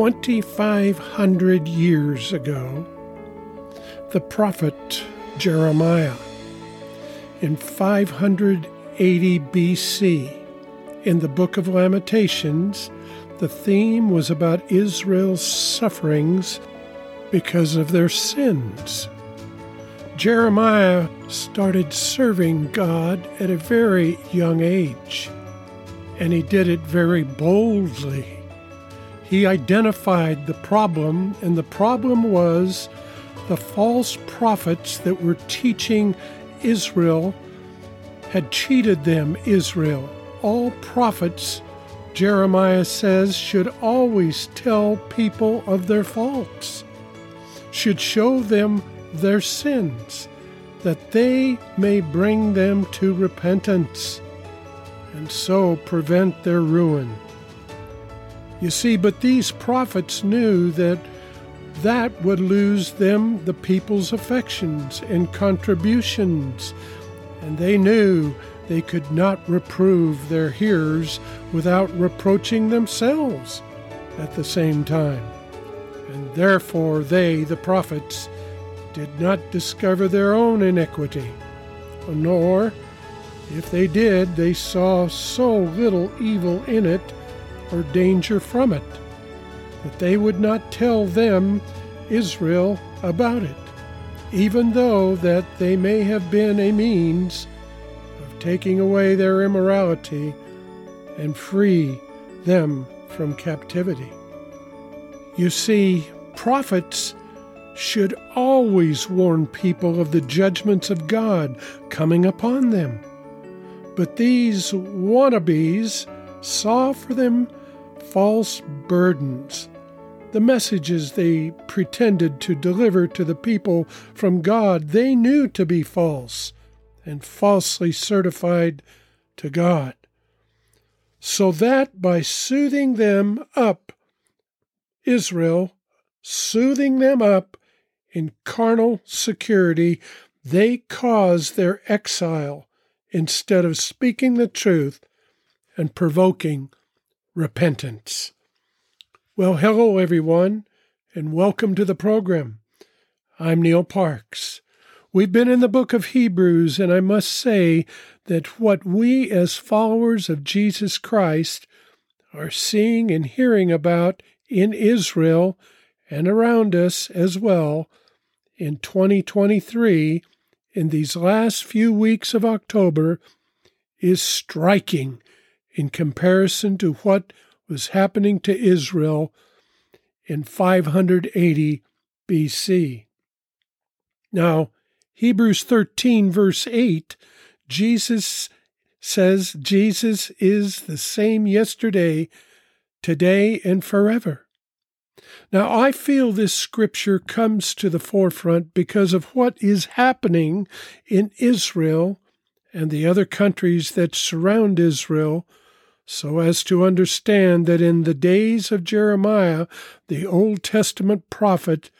2,500 years ago, the prophet Jeremiah in 580 BC. In the book of Lamentations, the theme was about Israel's sufferings because of their sins. Jeremiah started serving God at a very young age, and he did it very boldly. He identified the problem, and the problem was the false prophets that were teaching Israel had cheated them, Israel. All prophets, Jeremiah says, should always tell people of their faults, should show them their sins, that they may bring them to repentance, and so prevent their ruin. You see, but these prophets knew that that would lose them the people's affections and contributions, and they knew they could not reprove their hearers without reproaching themselves at the same time. And therefore they, the prophets, did not discover their own iniquity, nor, if they did, they saw so little evil in it or danger from it that they would not tell them, Israel, about it, even though that they may have been a means of taking away their immorality and free them from captivity. You see, prophets should always warn people of the judgments of God coming upon them. But these wannabes saw for them false burdens the messages they pretended to deliver to the people from God they knew to be false and falsely certified to God. So that by soothing them up, Israel, soothing them up in carnal security, they caused their exile instead of speaking the truth and provoking repentance. Well, hello, everyone, and welcome to the program. I'm Neil Parks. We've been in the book of Hebrews, and I must say that what we as followers of Jesus Christ are seeing and hearing about in Israel and around us as well in 2023, in these last few weeks of October, is striking in comparison to what was happening to Israel in 580 BC. Now, Hebrews 13, verse 8, Jesus says Jesus is the same yesterday, today, and forever. Now, I feel this scripture comes to the forefront because of what is happening in Israel and the other countries that surround Israel so as to understand that in the days of Jeremiah, the Old Testament prophet,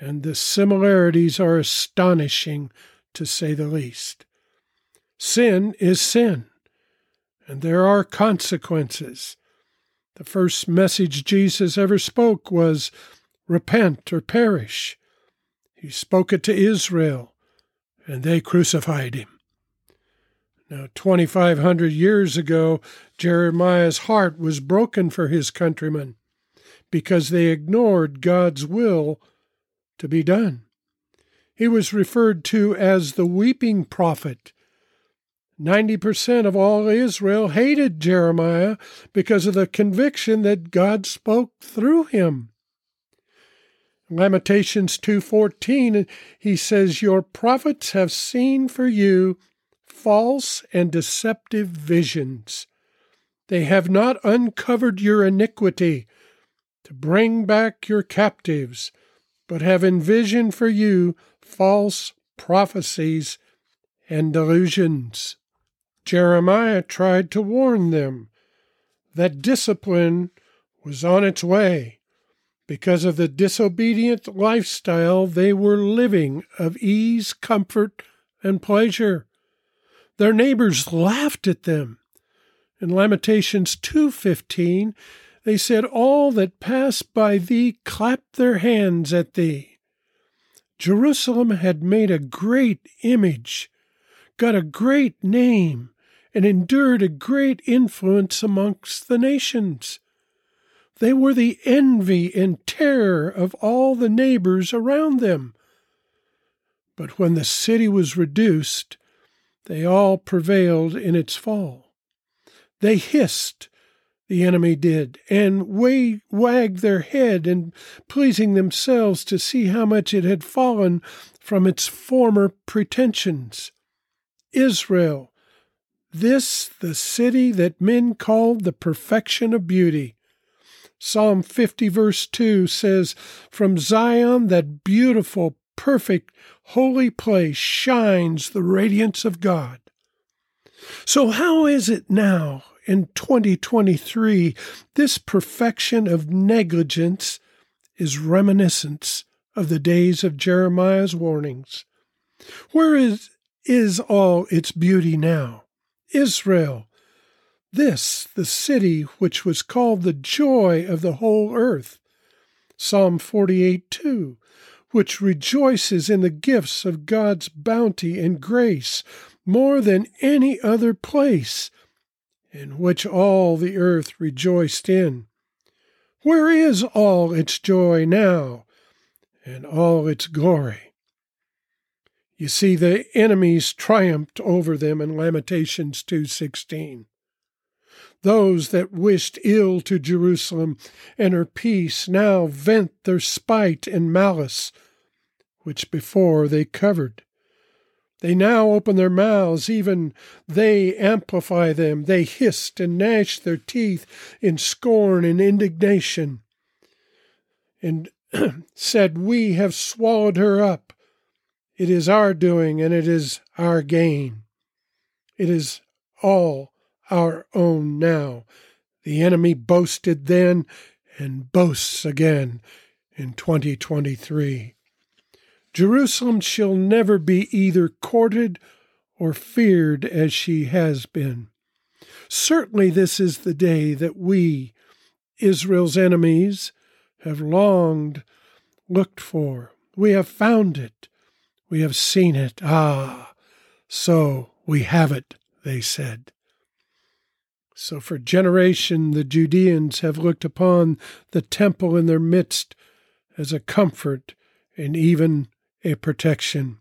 and the similarities are astonishing to say the least. Sin is sin, and there are consequences. The first message Jesus ever spoke was repent or perish. He spoke it to Israel, and they crucified him. Now, 2,500 years ago, Jeremiah's heart was broken for his countrymen because they ignored God's will to be done. He was referred to as the weeping prophet. 90% of all Israel hated Jeremiah because of the conviction that God spoke through him. Lamentations 2:14 he says your prophets have seen for you false and deceptive visions. They have not uncovered your iniquity to bring back your captives, but have envisioned for you false prophecies and delusions. Jeremiah tried to warn them that discipline was on its way because of the disobedient lifestyle they were living of ease, comfort, and pleasure. Their neighbors laughed at them. In Lamentations 2:15, They said, All that pass by thee clap their hands at thee. Jerusalem had made a great image, got a great name, and endured a great influence amongst the nations. They were the envy and terror of all the neighbors around them. But when the city was reduced, they all prevailed in its fall. They hissed, the enemy did, and wagged their head and pleasing themselves to see how much it had fallen from its former pretensions. Israel, this the city that men called the perfection of beauty. Psalm 50, verse 2 says, From Zion, that beautiful, perfect, holy place, shines the radiance of God. So, how is it now in 2023? This perfection of negligence is reminiscence of the days of Jeremiah's warnings. Where is, is all its beauty now? Israel, this the city which was called the joy of the whole earth. Psalm 48 2, which rejoices in the gifts of God's bounty and grace more than any other place, in which all the earth rejoiced in. Where is all its joy now, and all its glory? You see, the enemies triumphed over them in Lamentations 2.16. Those that wished ill to Jerusalem and her peace now vent their spite and malice, which before they covered. They now open their mouths, even they amplify them. They hissed and gnashed their teeth in scorn and indignation, and said, We have swallowed her up. It is our doing and it is our gain. It is all our own now. The enemy boasted then and boasts again in 2023. Jerusalem shall never be either courted or feared as she has been. Certainly, this is the day that we, Israel's enemies, have longed, looked for. We have found it. We have seen it. Ah, so we have it, they said. So for generation the Judeans have looked upon the temple in their midst as a comfort and even a protection.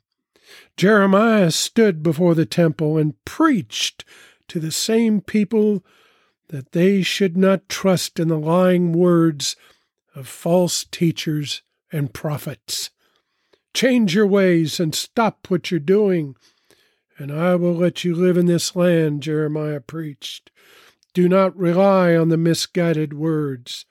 Jeremiah stood before the temple and preached to the same people that they should not trust in the lying words of false teachers and prophets. Change your ways and stop what you're doing, and I will let you live in this land, Jeremiah preached. Do not rely on the misguided words.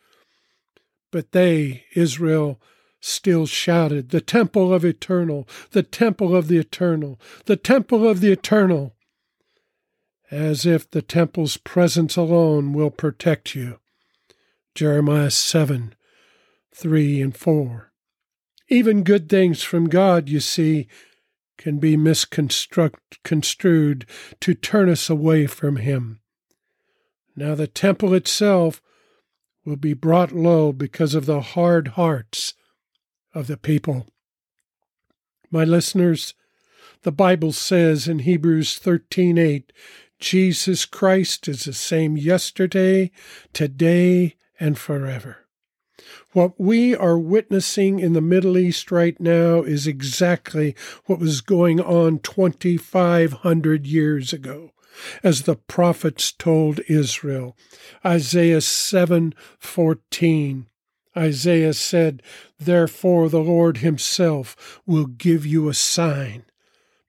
But they, Israel, still shouted, The temple of eternal, the temple of the eternal, the temple of the eternal, as if the temple's presence alone will protect you. Jeremiah 7 3 and 4. Even good things from God, you see, can be misconstrued to turn us away from Him. Now the temple itself will be brought low because of the hard hearts of the people. My listeners, the Bible says in Hebrews 13:8, Jesus Christ is the same yesterday, today, and forever. What we are witnessing in the Middle East right now is exactly what was going on 2,500 years ago, as the prophets told Israel. Isaiah 7:14. Isaiah said, Therefore the Lord himself will give you a sign.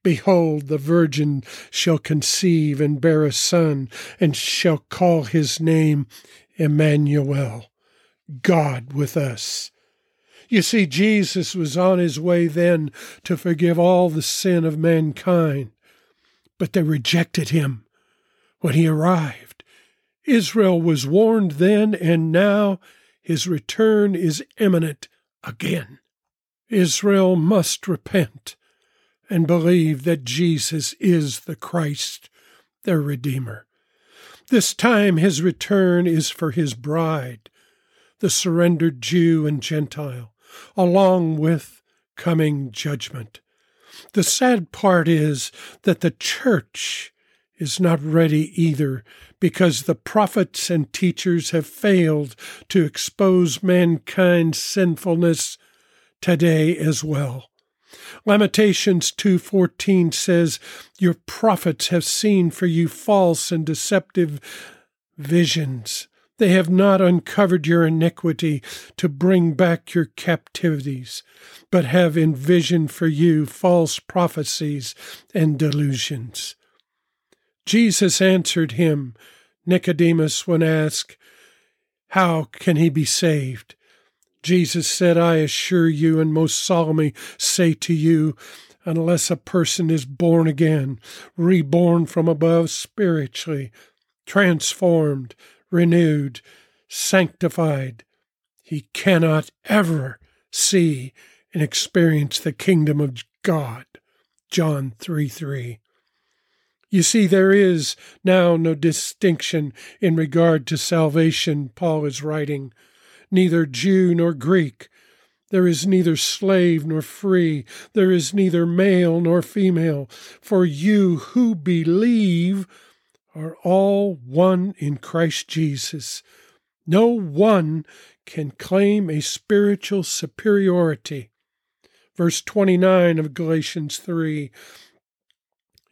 Behold, the virgin shall conceive and bear a son, and shall call his name Emmanuel God with us. You see, Jesus was on his way then to forgive all the sin of mankind, but they rejected him when he arrived. Israel was warned then, and now his return is imminent again. Israel must repent and believe that Jesus is the Christ, their Redeemer. This time his return is for his bride, the surrendered Jew and Gentile, along with coming judgment. The sad part is that the church is not ready either because the prophets and teachers have failed to expose mankind's sinfulness today as well. Lamentations 2:14 says, "Your prophets have seen for you false and deceptive visions. They have not uncovered your iniquity to bring back your captivities, but have envisioned for you false prophecies and delusions." Jesus answered him, Nicodemus, when asked, How can he be saved? Jesus said, I assure you and most solemnly say to you, unless a person is born again, reborn from above spiritually, transformed, renewed, sanctified, he cannot ever see and experience the kingdom of God. John 3 3. You see, there is now no distinction in regard to salvation, Paul is writing. Neither Jew nor Greek. There is neither slave nor free. There is neither male nor female. For you who believe are all one in Christ Jesus. No one can claim a spiritual superiority. Verse 29 of Galatians 3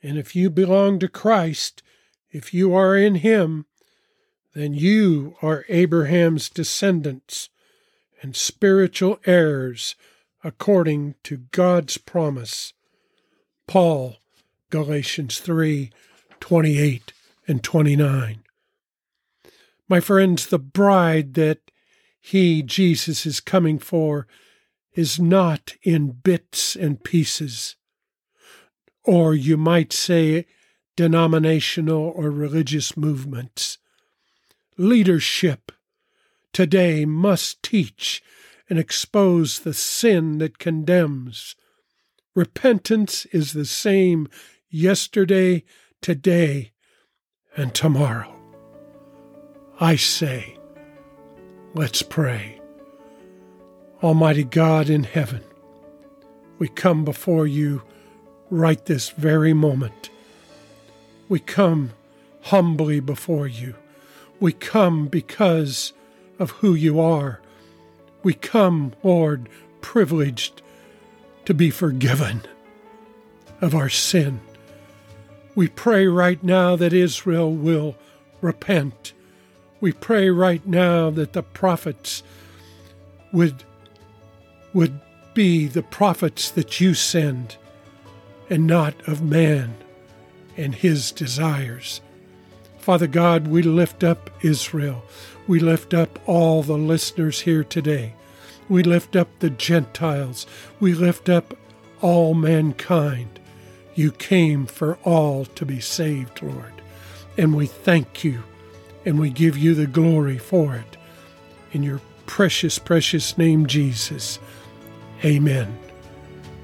and if you belong to Christ, if you are in Him, then you are Abraham's descendants and spiritual heirs according to God's promise. Paul, Galatians 3 28 and 29. My friends, the bride that He, Jesus, is coming for is not in bits and pieces or you might say denominational or religious movements. Leadership today must teach and expose the sin that condemns. Repentance is the same yesterday, today, and tomorrow. I say, let's pray. Almighty God in heaven, we come before you right this very moment. We come humbly before you. We come because of who you are. We come, Lord, privileged to be forgiven of our sin. We pray right now that Israel will repent. We pray right now that the prophets would, would be the prophets that you send and not of man and his desires. Father God, we lift up Israel. We lift up all the listeners here today. We lift up the Gentiles. We lift up all mankind. You came for all to be saved, Lord. And we thank you and we give you the glory for it. In your precious, precious name, Jesus. Amen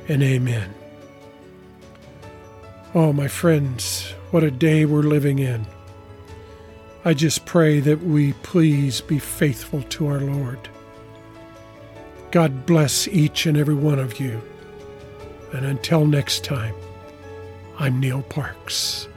and amen. Oh, my friends, what a day we're living in. I just pray that we please be faithful to our Lord. God bless each and every one of you. And until next time, I'm Neil Parks.